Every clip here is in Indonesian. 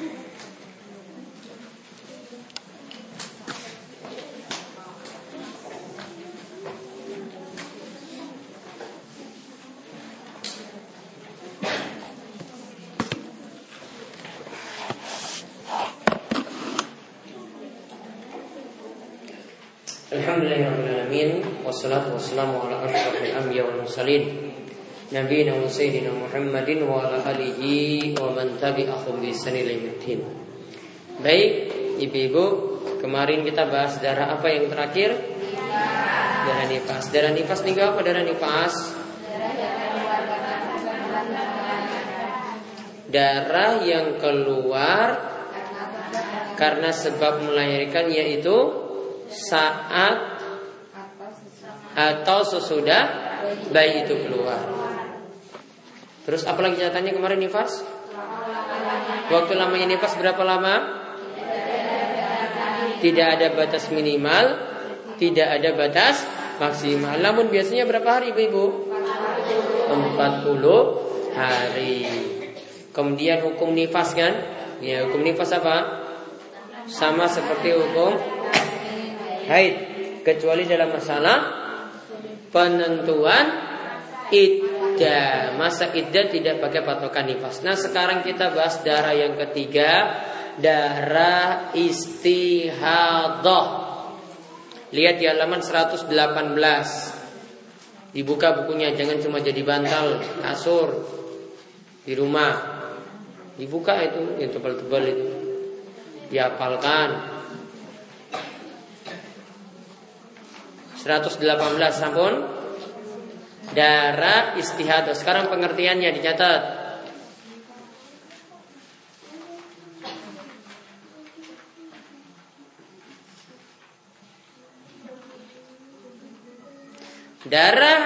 الحمد لله رب العالمين والصلاة والسلام على أشرف الأنبياء والمرسلين. Wa sayyidina Muhammadin wa ala alihi wa man tabi'ahum bi ihsan Baik, ibu-ibu, kemarin kita bahas darah apa yang terakhir? Darah nifas. Darah nifas nih apa darah nifas? Darah yang keluar karena sebab melahirkan yaitu saat atau sesudah bayi itu keluar. Terus apalagi catatannya kemarin nifas? Waktu lamanya nifas berapa lama? Tidak ada batas minimal, tidak ada batas maksimal. Namun biasanya berapa hari ibu-ibu? 40 hari. Kemudian hukum nifas kan? Ya, hukum nifas apa? Sama seperti hukum haid kecuali dalam masalah penentuan iddah. Masa iddah tidak pakai patokan nifas. Nah, sekarang kita bahas darah yang ketiga, darah istihadah. Lihat di halaman 118. Dibuka bukunya, jangan cuma jadi bantal, kasur di rumah. Dibuka itu, yang tebal-tebal itu. Dihafalkan. 118 sampun darah istihadah. Sekarang pengertiannya dicatat. Darah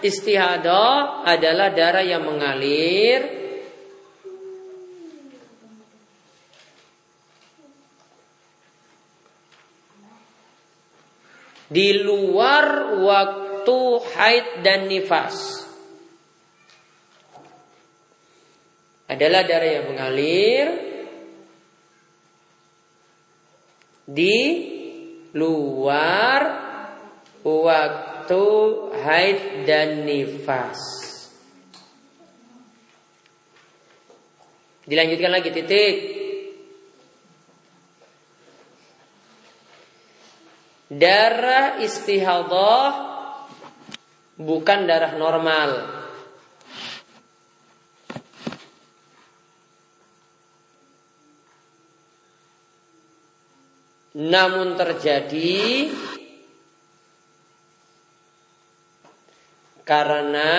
istihadah adalah darah yang mengalir di luar waktu haid dan nifas. Adalah darah yang mengalir di luar waktu haid dan nifas. Dilanjutkan lagi titik. Darah istihadah bukan darah normal. Namun terjadi karena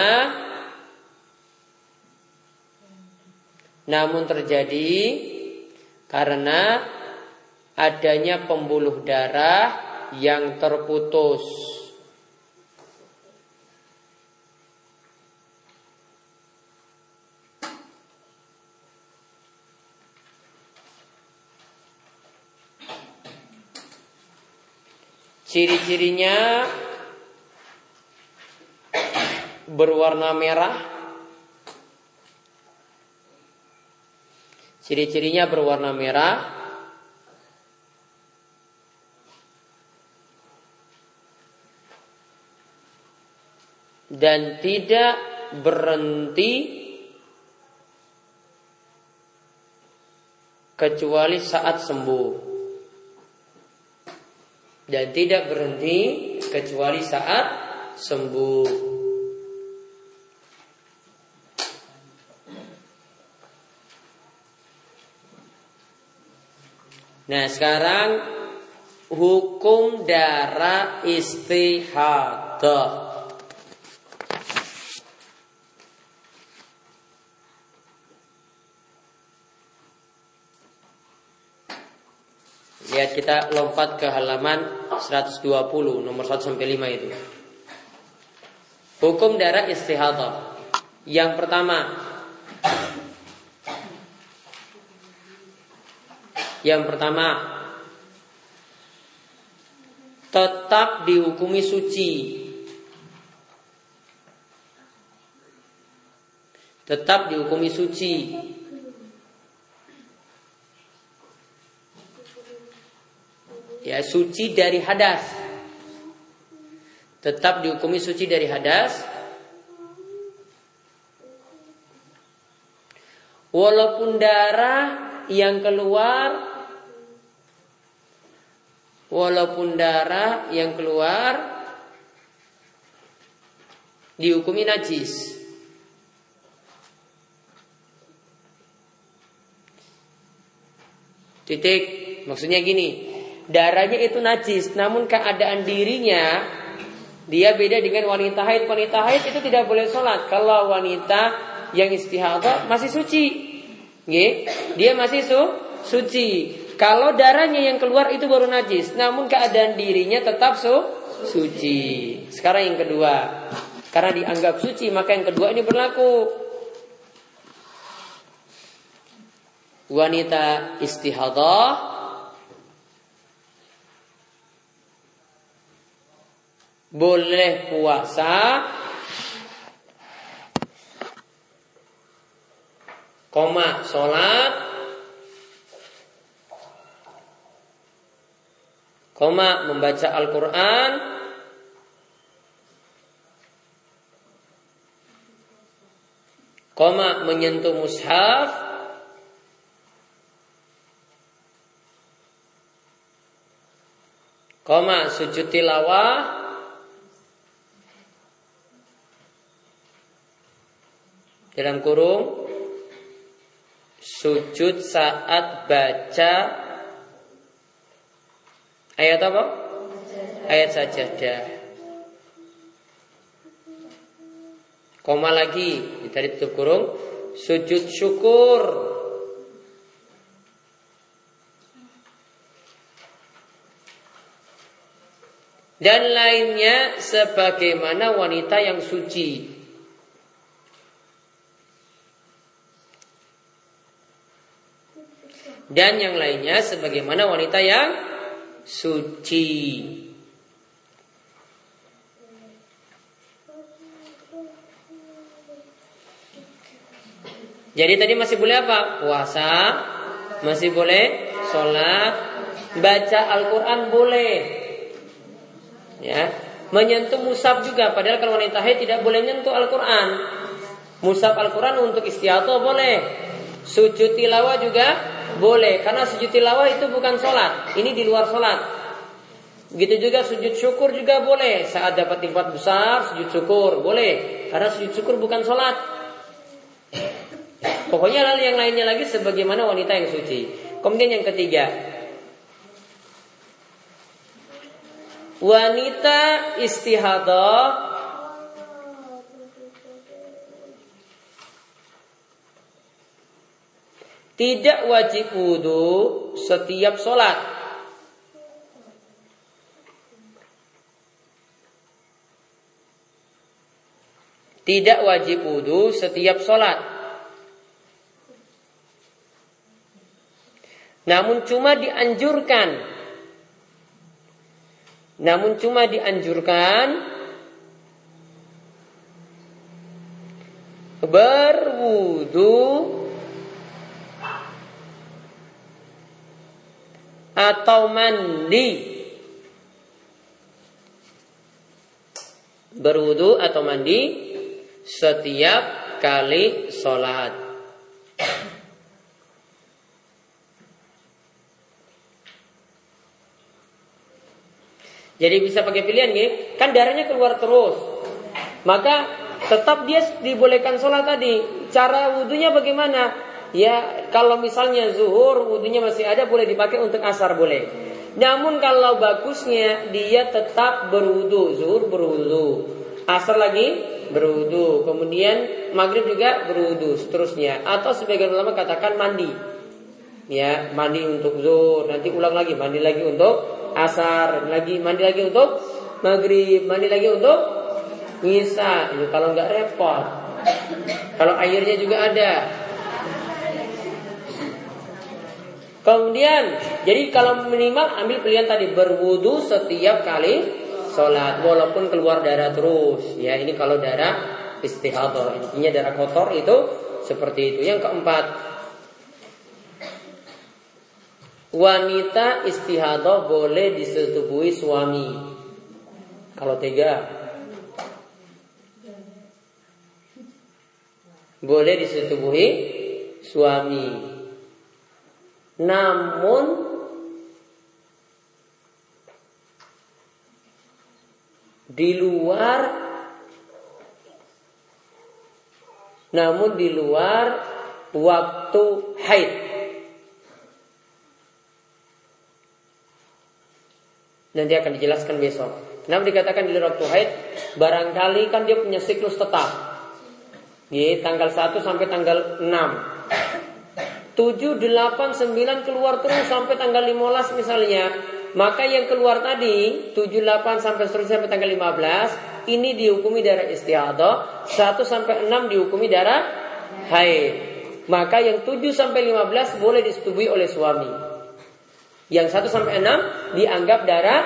namun terjadi karena adanya pembuluh darah yang terputus. Ciri-cirinya berwarna merah. Ciri-cirinya berwarna merah dan tidak berhenti kecuali saat sembuh dan tidak berhenti kecuali saat sembuh. Nah sekarang hukum darah istihadah. Ya kita lompat ke halaman 120 nomor 1 sampai 5 itu. Hukum darah istihadah. Yang pertama Yang pertama tetap dihukumi suci. Tetap dihukumi suci ya suci dari hadas. Tetap dihukumi suci dari hadas. Walaupun darah yang keluar walaupun darah yang keluar dihukumi najis. Titik. Maksudnya gini, darahnya itu najis, namun keadaan dirinya dia beda dengan wanita haid. Wanita haid itu tidak boleh sholat. Kalau wanita yang istihadah masih suci, dia masih su suci. Kalau darahnya yang keluar itu baru najis, namun keadaan dirinya tetap su suci. Sekarang yang kedua, karena dianggap suci maka yang kedua ini berlaku. wanita istihadah boleh puasa. Koma sholat. Koma membaca Al-Quran. Koma menyentuh mushaf. Koma sujud tilawah dalam kurung sujud saat baca ayat apa? Ayat sajadah. Koma lagi dari tutup kurung sujud syukur dan lainnya sebagaimana wanita yang suci. Dan yang lainnya sebagaimana wanita yang suci. Jadi tadi masih boleh apa? Puasa, masih boleh sholat, baca Al-Quran boleh, ya menyentuh musab juga padahal kalau wanita haid tidak boleh menyentuh Al-Qur'an musab Al-Qur'an untuk istiato boleh sujud tilawah juga boleh karena sujud tilawah itu bukan sholat. Ini di luar sholat. Begitu juga sujud syukur juga boleh. Saat dapat tempat besar sujud syukur boleh. Karena sujud syukur bukan sholat. Pokoknya hal yang lainnya lagi sebagaimana wanita yang suci. Kemudian yang ketiga. Wanita istihadah tidak wajib wudhu setiap sholat. Tidak wajib wudhu setiap sholat. Namun cuma dianjurkan namun cuma dianjurkan berwudu atau mandi berwudu atau mandi setiap kali sholat Jadi bisa pakai pilihan nih, kan darahnya keluar terus. Maka tetap dia dibolehkan sholat tadi. Cara wudhunya bagaimana? Ya kalau misalnya zuhur wudhunya masih ada boleh dipakai untuk asar boleh. Namun kalau bagusnya dia tetap berwudhu, zuhur berwudhu, asar lagi berwudhu, kemudian maghrib juga berwudhu, seterusnya. Atau sebagian ulama katakan mandi, ya mandi untuk zuhur, nanti ulang lagi mandi lagi untuk asar, lagi mandi lagi untuk maghrib, mandi lagi untuk ngisa. Ya, kalau nggak repot. Kalau airnya juga ada. Kemudian, jadi kalau minimal ambil pilihan tadi berwudu setiap kali sholat, walaupun keluar darah terus. Ya, ini kalau darah istihadah, intinya darah kotor itu seperti itu. Yang keempat, Wanita istihadah boleh disetubui suami. Kalau tega. Boleh disetubui suami. Namun di luar namun di luar waktu haid Nanti akan dijelaskan besok. Kenapa dikatakan di luar waktu haid? Barangkali kan dia punya siklus tetap. Di tanggal 1 sampai tanggal 6. 7, 8, 9 keluar terus sampai tanggal 15 misalnya. Maka yang keluar tadi 7, 8 sampai seterusnya sampai tanggal 15 ini dihukumi darah istiadah, 1 sampai 6 dihukumi darah haid. Maka yang 7 sampai 15 boleh disetujui oleh suami. Yang 1 sampai 6 dianggap darah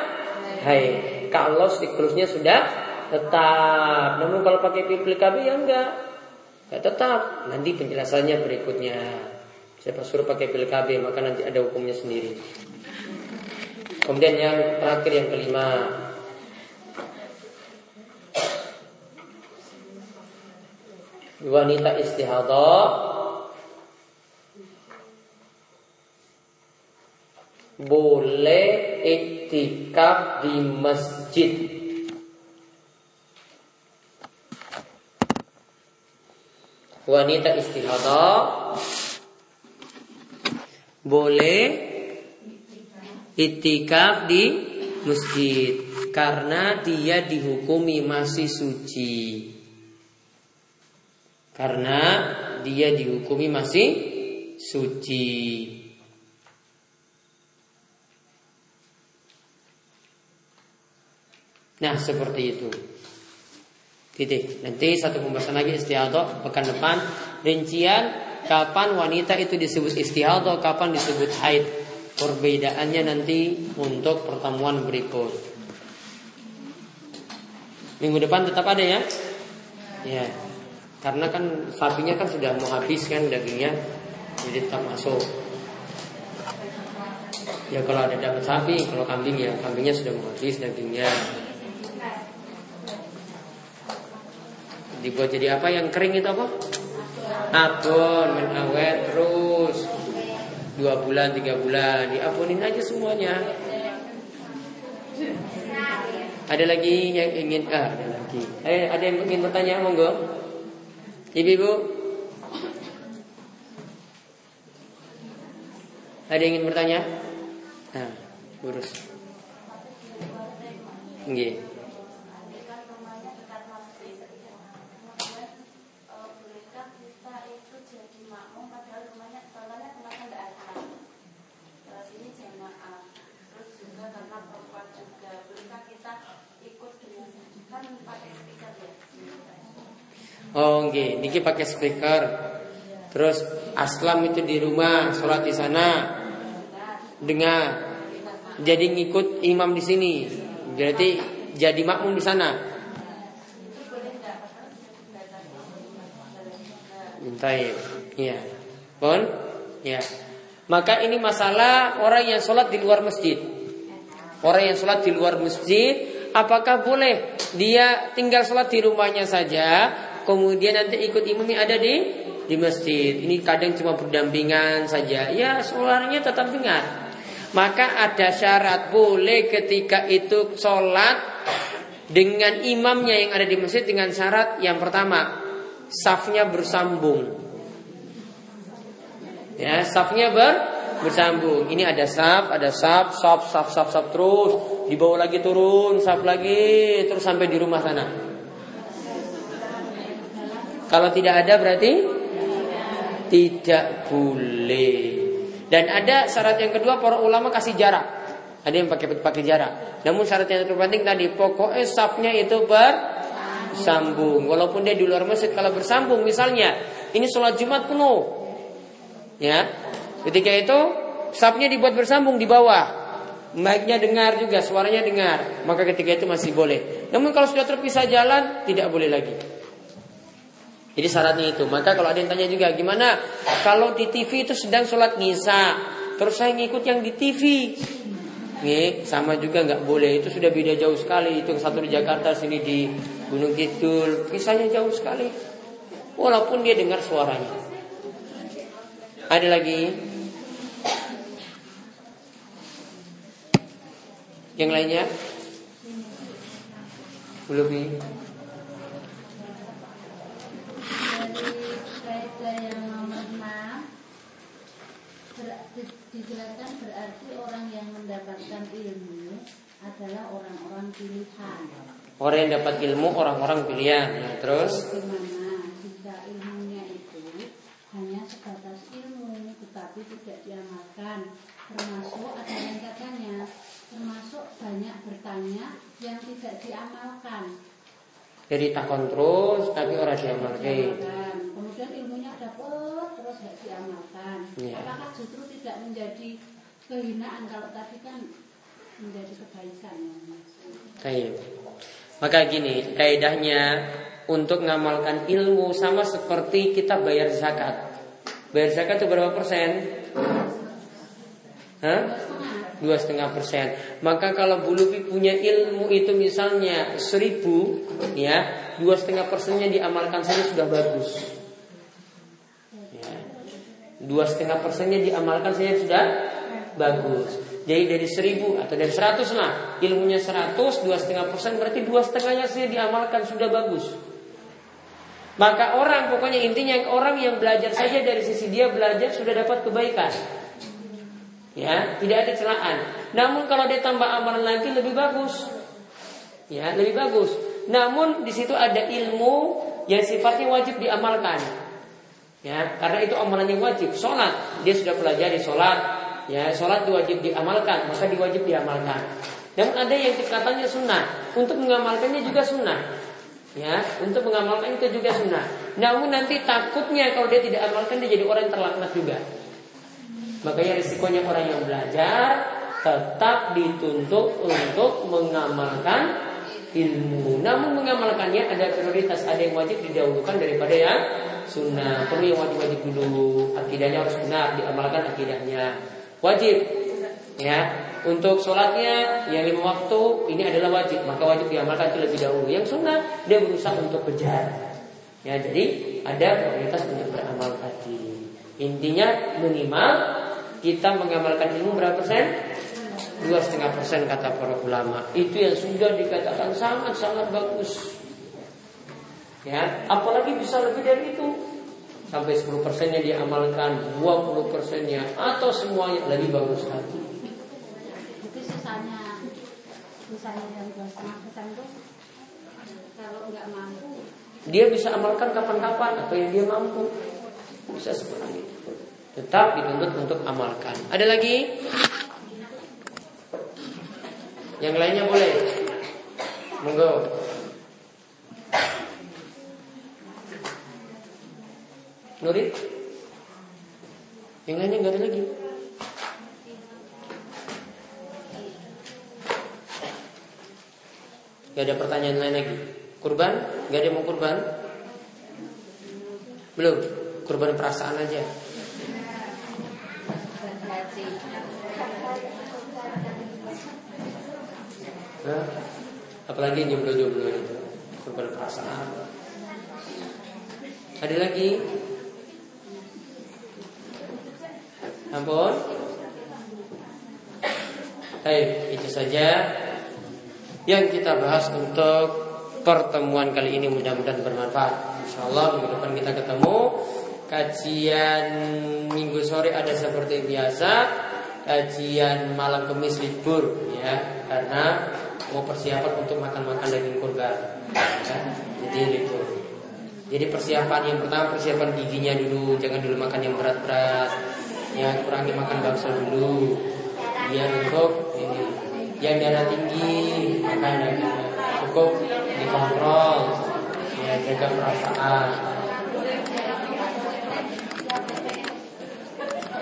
haid. Kalau siklusnya sudah tetap. Namun kalau pakai pil KB ya enggak. Enggak tetap. Nanti penjelasannya berikutnya. Siapa suruh pakai pil KB maka nanti ada hukumnya sendiri. Kemudian yang terakhir yang kelima Wanita istihadah boleh iktikaf di masjid. Wanita istihadah boleh itikaf di masjid karena dia dihukumi masih suci. Karena dia dihukumi masih suci. Nah seperti itu Titik Nanti satu pembahasan lagi istiadah Pekan depan Rincian Kapan wanita itu disebut istiadah Kapan disebut haid? Perbedaannya nanti Untuk pertemuan berikut. Minggu depan tetap ada ya? Ya. Karena kan sapinya kan sudah mau habis kan dagingnya Jadi tetap masuk. Ya kalau ada dapat sapi Kalau kambing ya Kambingnya sudah mau habis dagingnya. Dibuat jadi apa? Yang kering itu apa? Abon, main awet terus. Dua bulan, tiga bulan. Diabonin aja semuanya. Ada lagi yang ingin ah, Ada lagi. Eh, Ada yang ingin bertanya, monggo. Ibu-ibu. Ada yang ingin bertanya? Nah, urus Nggih. Oh, nggih, niki pakai speaker. Terus aslam itu di rumah, sholat di sana. Dengar. Jadi ngikut imam di sini. Berarti jadi makmum di sana. Mintai. Iya. Pun? Ya. Maka ini masalah orang yang sholat di luar masjid. Orang yang sholat di luar masjid, apakah boleh dia tinggal sholat di rumahnya saja kemudian nanti ikut imamnya ada di di masjid. Ini kadang cuma berdampingan saja. Ya, suaranya tetap dengar. Maka ada syarat boleh ketika itu sholat dengan imamnya yang ada di masjid dengan syarat yang pertama safnya bersambung. Ya, safnya ber bersambung. Ini ada saf, ada saf, saf, saf, saf, saf terus dibawa lagi turun, saf lagi terus sampai di rumah sana. Kalau tidak ada berarti tidak boleh. Dan ada syarat yang kedua para ulama kasih jarak. Ada yang pakai pakai jarak. Namun syarat yang terpenting tadi pokoknya safnya itu bersambung. Walaupun dia di luar masjid kalau bersambung misalnya ini sholat Jumat penuh. Ya. Ketika itu safnya dibuat bersambung di bawah. Mic-nya dengar juga, suaranya dengar. Maka ketika itu masih boleh. Namun kalau sudah terpisah jalan tidak boleh lagi. Jadi syaratnya itu. Maka kalau ada yang tanya juga gimana kalau di TV itu sedang sholat ngisa, terus saya ngikut yang di TV. Nih, sama juga nggak boleh. Itu sudah beda jauh sekali. Itu satu di Jakarta, sini di Gunung Kidul. Kisahnya jauh sekali. Walaupun dia dengar suaranya. Ada lagi? Yang lainnya? Belum nih. Dijelaskan berarti orang yang mendapatkan ilmu adalah orang-orang pilihan. Orang yang dapat ilmu orang-orang pilihan. Ya, terus? Bagaimana jika ilmunya itu hanya sebatas ilmu tetapi tidak diamalkan, termasuk ada yang katanya termasuk banyak bertanya yang tidak diamalkan. Jadi takon terus tapi orang diamalkan. Kemudian ilmunya dapat terus tidak diamalkan. Ya. Apakah justru tidak menjadi kehinaan kalau tadi kan menjadi kebaikan ya? Maka gini, kaidahnya untuk mengamalkan ilmu sama seperti kita bayar zakat. Bayar zakat itu berapa persen? Hah? Dua setengah persen. Maka kalau Bu Lupi punya ilmu itu misalnya seribu, ya dua setengah persennya diamalkan saja sudah bagus. Ya. Dua setengah persennya diamalkan saja sudah bagus. Jadi dari seribu atau dari seratus lah ilmunya seratus dua setengah persen berarti dua setengahnya saja diamalkan sudah bagus. Maka orang pokoknya intinya orang yang belajar saja dari sisi dia belajar sudah dapat kebaikan. Ya, tidak ada celaan. Namun kalau dia tambah amalan lagi lebih bagus. Ya, lebih bagus. Namun di situ ada ilmu yang sifatnya wajib diamalkan. Ya, karena itu amalan yang wajib. Sholat, dia sudah pelajari sholat. Ya, sholat wajib diamalkan, maka diwajib diamalkan. Namun ada yang katanya sunnah. Untuk mengamalkannya juga sunnah. Ya, untuk mengamalkan itu juga sunnah. Namun nanti takutnya kalau dia tidak amalkan dia jadi orang yang terlaknat juga. Makanya risikonya orang yang belajar tetap dituntut untuk mengamalkan ilmu. Namun mengamalkannya ada prioritas, ada yang wajib didahulukan daripada yang sunnah. Perlu yang wajib-wajib dulu. Akidahnya harus benar, diamalkan akidahnya. Wajib. Ya, untuk sholatnya yang lima waktu ini adalah wajib, maka wajib diamalkan itu lebih dahulu. Yang sunnah dia berusaha untuk kejar. Ya, jadi ada prioritas untuk beramal tadi. Intinya minimal kita mengamalkan ilmu berapa persen? Dua setengah persen kata para ulama. Itu yang sudah dikatakan sangat sangat bagus. Ya, apalagi bisa lebih dari itu. Sampai 10 persennya diamalkan, 20 persennya atau semuanya lebih bagus lagi. Itu sisanya, sisanya yang dua setengah persen itu kalau nggak mampu. Dia bisa amalkan kapan-kapan atau yang dia mampu. Bisa seperti itu tetap dituntut untuk amalkan. Ada lagi? Yang lainnya boleh. Monggo. Nurit? Yang lainnya nggak ada lagi. Gak ada pertanyaan lain lagi. Kurban? Gak ada yang mau kurban? Belum. Kurban perasaan aja. Apalagi jomblo-jomblo itu perasaan. Ada lagi? Ampun. Baik, itu saja yang kita bahas untuk pertemuan kali ini mudah-mudahan bermanfaat. Insya Allah minggu depan kita ketemu. Kajian minggu sore ada seperti biasa. Kajian malam kemis libur ya karena mau persiapan untuk makan-makan daging kurban. Ya, jadi itu. Jadi persiapan yang pertama persiapan giginya dulu, jangan dulu makan yang berat-berat. Ya kurangi makan bakso dulu. Biar untuk ini yang darah tinggi makan cukup dikontrol. Ya jaga perasaan.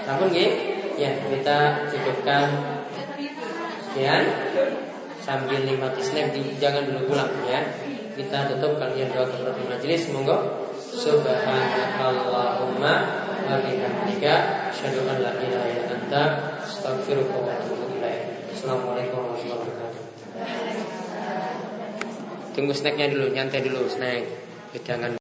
Namun ya kita cukupkan sekian sambil nikmati snack di, jangan dulu pulang ya. Kita tutup kalian doa kepada majelis monggo. Subhanakallahumma wa bihamdika asyhadu an la ilaha illa anta astaghfiruka wa atubu ilaik. Assalamualaikum warahmatullahi wabarakatuh. Tunggu snacknya dulu, nyantai dulu snack. Jangan